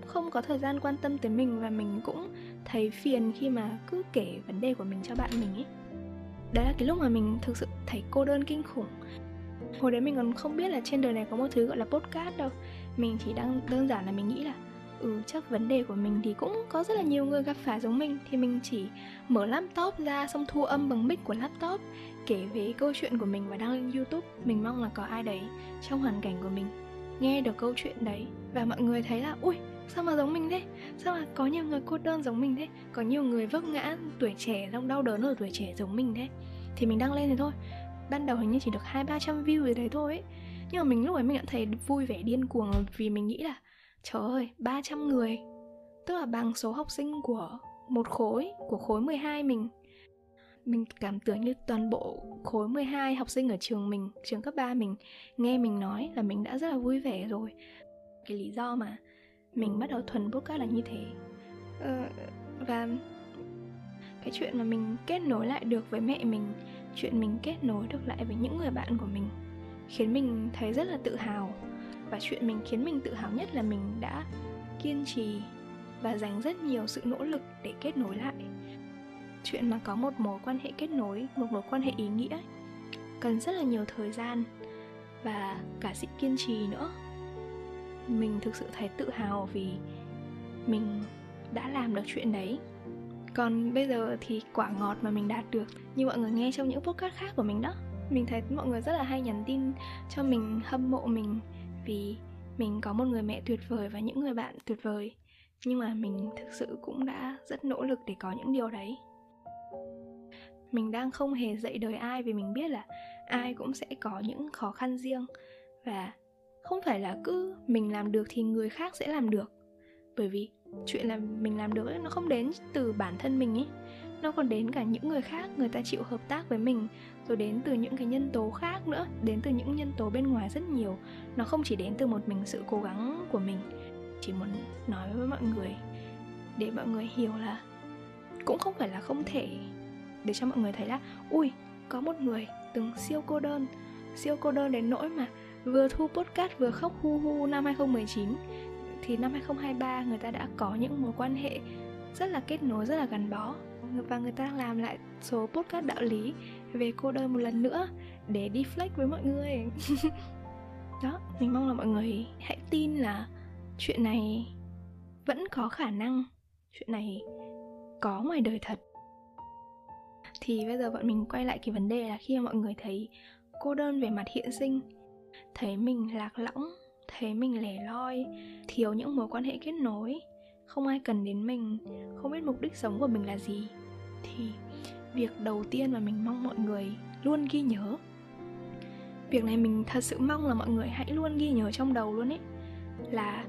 không có thời gian quan tâm tới mình và mình cũng thấy phiền khi mà cứ kể vấn đề của mình cho bạn mình ấy. Đấy là cái lúc mà mình thực sự thấy cô đơn kinh khủng. Hồi đấy mình còn không biết là trên đời này có một thứ gọi là podcast đâu. Mình chỉ đang đơn giản là mình nghĩ là ừ chắc vấn đề của mình thì cũng có rất là nhiều người gặp phải giống mình. Thì mình chỉ mở laptop ra xong thu âm bằng mic của laptop kể về câu chuyện của mình và đăng lên youtube. Mình mong là có ai đấy trong hoàn cảnh của mình nghe được câu chuyện đấy và mọi người thấy là, ui, sao mà giống mình thế? Sao mà có nhiều người cô đơn giống mình thế? Có nhiều người vấp ngã tuổi trẻ trong đau đớn ở tuổi trẻ giống mình thế? Thì mình đăng lên thì thôi. Ban đầu hình như chỉ được hai, ba trăm view gì đấy thôi ấy. nhưng mà mình lúc ấy mình đã thấy vui vẻ điên cuồng vì mình nghĩ là, trời ơi 300 người. Tức là bằng số học sinh của một khối, của khối 12 mình mình cảm tưởng như toàn bộ khối 12 học sinh ở trường mình, trường cấp 3 mình nghe mình nói là mình đã rất là vui vẻ rồi. Cái lý do mà mình bắt đầu thuần podcast là như thế. Ờ, và cái chuyện mà mình kết nối lại được với mẹ mình chuyện mình kết nối được lại với những người bạn của mình khiến mình thấy rất là tự hào. Và chuyện mình khiến mình tự hào nhất là mình đã kiên trì và dành rất nhiều sự nỗ lực để kết nối lại chuyện mà có một mối quan hệ kết nối, một mối quan hệ ý nghĩa. Cần rất là nhiều thời gian và cả sự kiên trì nữa. Mình thực sự thấy tự hào vì mình đã làm được chuyện đấy. Còn bây giờ thì quả ngọt mà mình đạt được, như mọi người nghe trong những podcast khác của mình đó, mình thấy mọi người rất là hay nhắn tin cho mình, hâm mộ mình vì mình có một người mẹ tuyệt vời và những người bạn tuyệt vời. Nhưng mà mình thực sự cũng đã rất nỗ lực để có những điều đấy mình đang không hề dạy đời ai vì mình biết là ai cũng sẽ có những khó khăn riêng. Và không phải là cứ mình làm được thì người khác sẽ làm được. Bởi vì chuyện là mình làm được ấy, nó không đến từ bản thân mình ấy. Nó còn đến cả những người khác người ta chịu hợp tác với mình rồi đến từ những cái nhân tố khác nữa đến từ những nhân tố bên ngoài rất nhiều. Nó không chỉ đến từ một mình sự cố gắng của mình. Chỉ muốn nói với mọi người để mọi người hiểu là cũng không phải là không thể để cho mọi người thấy là, ui, có một người từng siêu cô đơn, siêu cô đơn đến nỗi mà vừa thu podcast vừa khóc hu hu năm 2019 thì năm 2023 người ta đã có những mối quan hệ rất là kết nối, rất là gắn bó và người ta làm lại số podcast đạo lý về cô đơn một lần nữa để đi flex với mọi người. Đó, mình mong là mọi người hãy tin là chuyện này vẫn có khả năng, chuyện này có ngoài đời thật thì bây giờ bọn mình quay lại cái vấn đề là khi mà mọi người thấy cô đơn về mặt hiện sinh, thấy mình lạc lõng, thấy mình lẻ loi, thiếu những mối quan hệ kết nối, không ai cần đến mình, không biết mục đích sống của mình là gì, thì việc đầu tiên mà mình mong mọi người luôn ghi nhớ, việc này mình thật sự mong là mọi người hãy luôn ghi nhớ trong đầu luôn ấy, là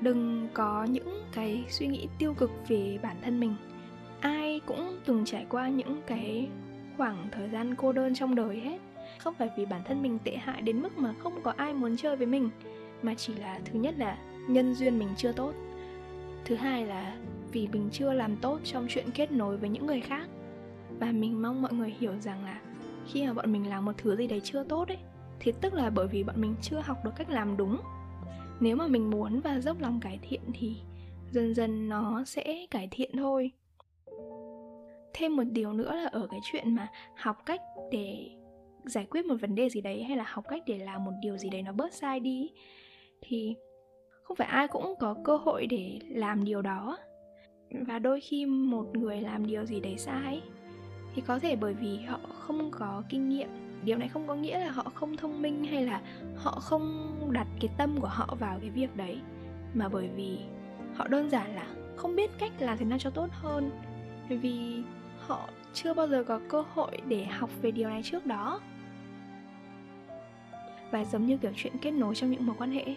đừng có những cái suy nghĩ tiêu cực về bản thân mình ai cũng từng trải qua những cái khoảng thời gian cô đơn trong đời hết. Không phải vì bản thân mình tệ hại đến mức mà không có ai muốn chơi với mình, mà chỉ là thứ nhất là nhân duyên mình chưa tốt. Thứ hai là vì mình chưa làm tốt trong chuyện kết nối với những người khác. Và mình mong mọi người hiểu rằng là khi mà bọn mình làm một thứ gì đấy chưa tốt ấy, thì tức là bởi vì bọn mình chưa học được cách làm đúng. Nếu mà mình muốn và dốc lòng cải thiện thì dần dần nó sẽ cải thiện thôi thêm một điều nữa là ở cái chuyện mà học cách để giải quyết một vấn đề gì đấy hay là học cách để làm một điều gì đấy nó bớt sai đi thì không phải ai cũng có cơ hội để làm điều đó. Và đôi khi một người làm điều gì đấy sai thì có thể bởi vì họ không có kinh nghiệm. Điều này không có nghĩa là họ không thông minh hay là họ không đặt cái tâm của họ vào cái việc đấy, mà bởi vì họ đơn giản là không biết cách làm thế nào cho tốt hơn. Vì họ chưa bao giờ có cơ hội để học về điều này trước đó. Và giống như kiểu chuyện kết nối trong những mối quan hệ,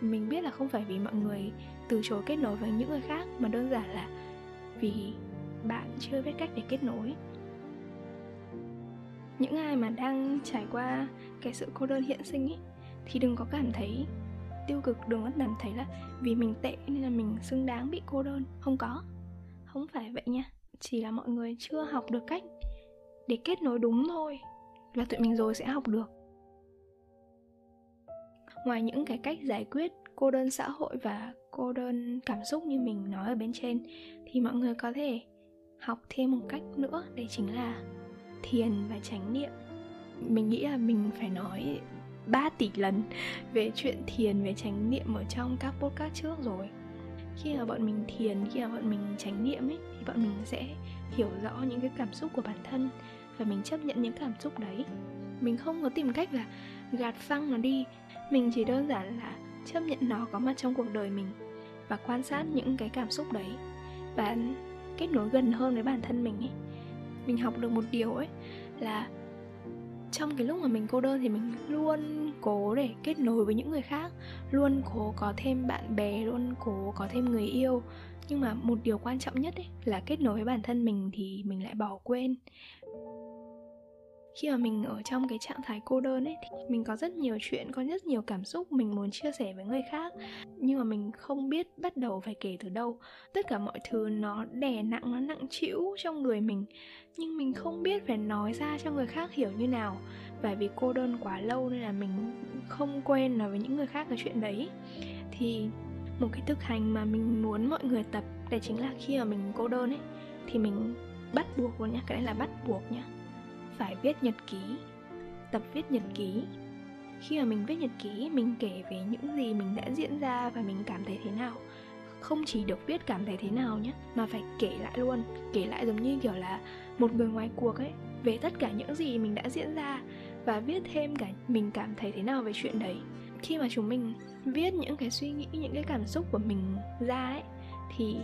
mình biết là không phải vì mọi người từ chối kết nối với những người khác, mà đơn giản là vì bạn chưa biết cách để kết nối. Những ai mà đang trải qua cái sự cô đơn hiện sinh ấy, thì đừng có cảm thấy tiêu cực, đừng có cảm thấy là vì mình tệ nên là mình xứng đáng bị cô đơn. Không có. Không phải vậy nha chỉ là mọi người chưa học được cách để kết nối đúng thôi và tụi mình rồi sẽ học được. Ngoài những cái cách giải quyết cô đơn xã hội và cô đơn cảm xúc như mình nói ở bên trên, thì mọi người có thể học thêm một cách nữa, đấy chính là thiền và chánh niệm. Mình nghĩ là mình phải nói 3 tỷ lần về chuyện thiền về chánh niệm ở trong các podcast trước rồi. Khi mà bọn mình thiền, khi mà bọn mình chánh niệm ấy thì bọn mình sẽ hiểu rõ những cái cảm xúc của bản thân và mình chấp nhận những cảm xúc đấy. Mình không có tìm cách là gạt phăng nó đi. Mình chỉ đơn giản là chấp nhận nó có mặt trong cuộc đời mình và quan sát những cái cảm xúc đấy và kết nối gần hơn với bản thân mình ấy. Mình học được một điều ấy là trong cái lúc mà mình cô đơn thì mình luôn cố để kết nối với những người khác, luôn cố có thêm bạn bè, luôn cố có thêm người yêu nhưng mà một điều quan trọng nhất ấy là kết nối với bản thân mình thì mình lại bỏ quên. Khi mà mình ở trong cái trạng thái cô đơn ấy, thì mình có rất nhiều chuyện, có rất nhiều cảm xúc mình muốn chia sẻ với người khác. Nhưng mà mình không biết bắt đầu phải kể từ đâu. Tất cả mọi thứ nó đè nặng, nó nặng chịu trong người mình. Nhưng mình không biết phải nói ra cho người khác hiểu như nào. Và vì cô đơn quá lâu nên là mình không quen nói với những người khác cái chuyện đấy. Thì một cái thực hành mà mình muốn mọi người tập, đấy chính là khi mà mình cô đơn ấy, thì mình bắt buộc luôn nhá, cái này là bắt buộc nhá. Phải viết nhật ký, tập viết nhật ký. Khi mà mình viết nhật ký, mình kể về những gì mình đã diễn ra và mình cảm thấy thế nào. Không chỉ được viết cảm thấy thế nào nhé mà phải kể lại luôn. Kể lại giống như kiểu là một người ngoài cuộc ấy, về tất cả những gì mình đã diễn ra và viết thêm cả mình cảm thấy thế nào về chuyện đấy khi mà chúng mình viết những cái suy nghĩ những cái cảm xúc của mình ra ấy thì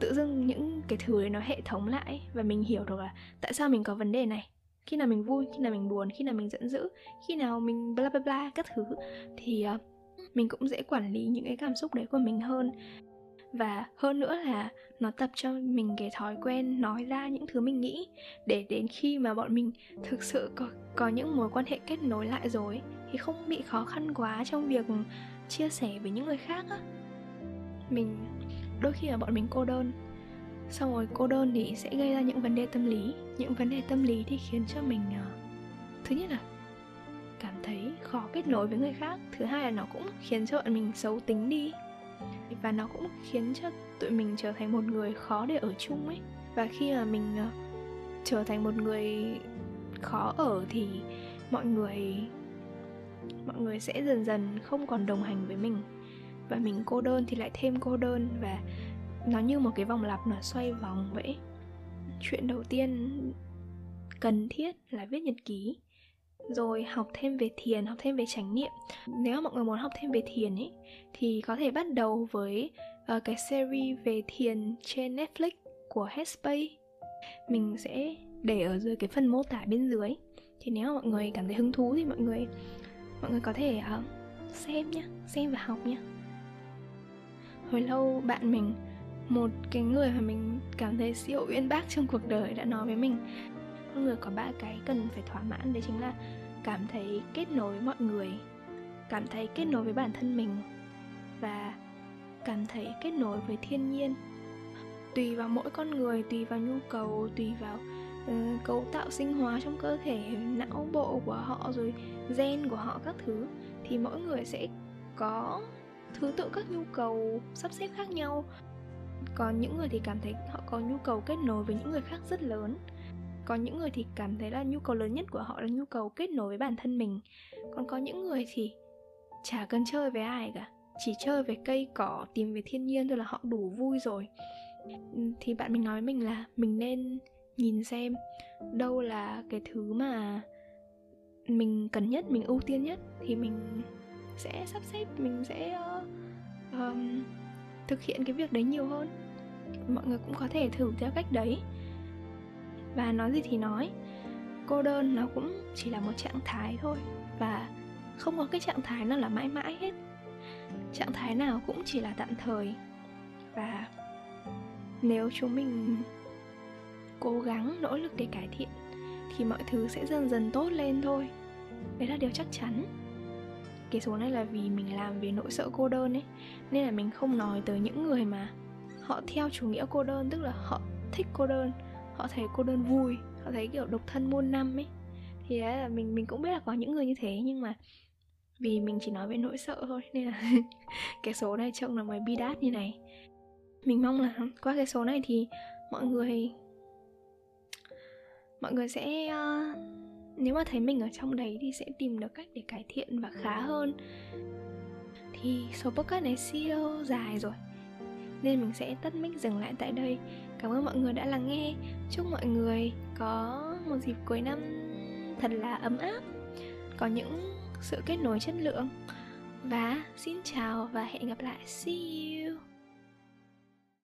tự dưng những cái thứ đấy nó hệ thống lại và mình hiểu được là tại sao mình có vấn đề này. Khi nào mình vui khi nào mình buồn khi nào mình giận dữ khi nào mình bla bla bla các thứ thì uh, mình cũng dễ quản lý những cái cảm xúc đấy của mình hơn và hơn nữa là nó tập cho mình cái thói quen nói ra những thứ mình nghĩ. Để đến khi mà bọn mình thực sự có có những mối quan hệ kết nối lại rồi thì không bị khó khăn quá trong việc chia sẻ với những người khác á. Mình đôi khi là bọn mình cô đơn. Xong rồi cô đơn thì sẽ gây ra những vấn đề tâm lý. Những vấn đề tâm lý thì khiến cho mình uh, thứ nhất là cảm thấy khó kết nối với người khác. Thứ hai là nó cũng khiến cho bọn mình xấu tính đi và nó cũng khiến cho tụi mình trở thành một người khó để ở chung ấy. Và khi mà mình uh, trở thành một người khó ở thì mọi người mọi người sẽ dần dần không còn đồng hành với mình. Và mình cô đơn thì lại thêm cô đơn. Và nó như một cái vòng lặp nó xoay vòng vậy chuyện đầu tiên cần thiết là viết nhật ký rồi học thêm về thiền học thêm về chánh niệm nếu mà mọi người muốn học thêm về thiền ấy thì có thể bắt đầu với uh, cái series về thiền trên netflix của headspace. Mình sẽ để ở dưới cái phần mô tả bên dưới. Thì nếu mà mọi người cảm thấy hứng thú thì mọi người mọi người có thể uh, xem nhá xem và học nhá. Hồi lâu bạn mình một cái người mà mình cảm thấy siêu uyên bác trong cuộc đời đã nói với mình con người có ba cái cần phải thỏa mãn đấy chính là cảm thấy kết nối với mọi người cảm thấy kết nối với bản thân mình và cảm thấy kết nối với thiên nhiên. Tùy vào mỗi con người tùy vào nhu cầu tùy vào uh, cấu tạo sinh hóa trong cơ thể não bộ của họ rồi gen của họ các thứ thì mỗi người sẽ có thứ tự các nhu cầu sắp xếp khác nhau. Còn những người thì cảm thấy họ có nhu cầu kết nối với những người khác rất lớn có những người thì cảm thấy là nhu cầu lớn nhất của họ là nhu cầu kết nối với bản thân mình. Còn có những người thì chả cần chơi với ai cả chỉ chơi với cây cỏ tìm về thiên nhiên thôi là họ đủ vui rồi. Thì bạn mình nói với mình là mình nên nhìn xem đâu là cái thứ mà mình cần nhất mình ưu tiên nhất thì mình sẽ sắp xếp mình sẽ uh, um, thực hiện cái việc đấy nhiều hơn. Mọi người cũng có thể thử theo cách đấy và nói gì thì nói. Cô đơn nó cũng chỉ là một trạng thái thôi. Và không có cái trạng thái nào là mãi mãi hết. Trạng thái nào cũng chỉ là tạm thời. Và nếu chúng mình cố gắng, nỗ lực để cải thiện, thì mọi thứ sẽ dần dần tốt lên thôi. Đấy là điều chắc chắn. Cái số này là vì mình làm về nỗi sợ cô đơn ấy. Nên là mình không nói tới những người mà họ theo chủ nghĩa cô đơn, tức là họ thích cô đơn họ thấy cô đơn vui họ thấy kiểu độc thân muôn năm ấy. Thì đấy là mình mình cũng biết là có những người như thế nhưng mà vì mình chỉ nói về nỗi sợ thôi nên là cái số này trông là mới bi đát như này. Mình mong là qua cái số này thì mọi người mọi người sẽ uh, nếu mà thấy mình ở trong đấy thì sẽ tìm được cách để cải thiện và khá hơn. Thì số podcast này siêu dài rồi nên mình sẽ tắt mic dừng lại tại đây cảm ơn mọi người đã lắng nghe. Chúc mọi người có một dịp cuối năm thật là ấm áp, có những sự kết nối chất lượng. Và xin chào và hẹn gặp lại. See you.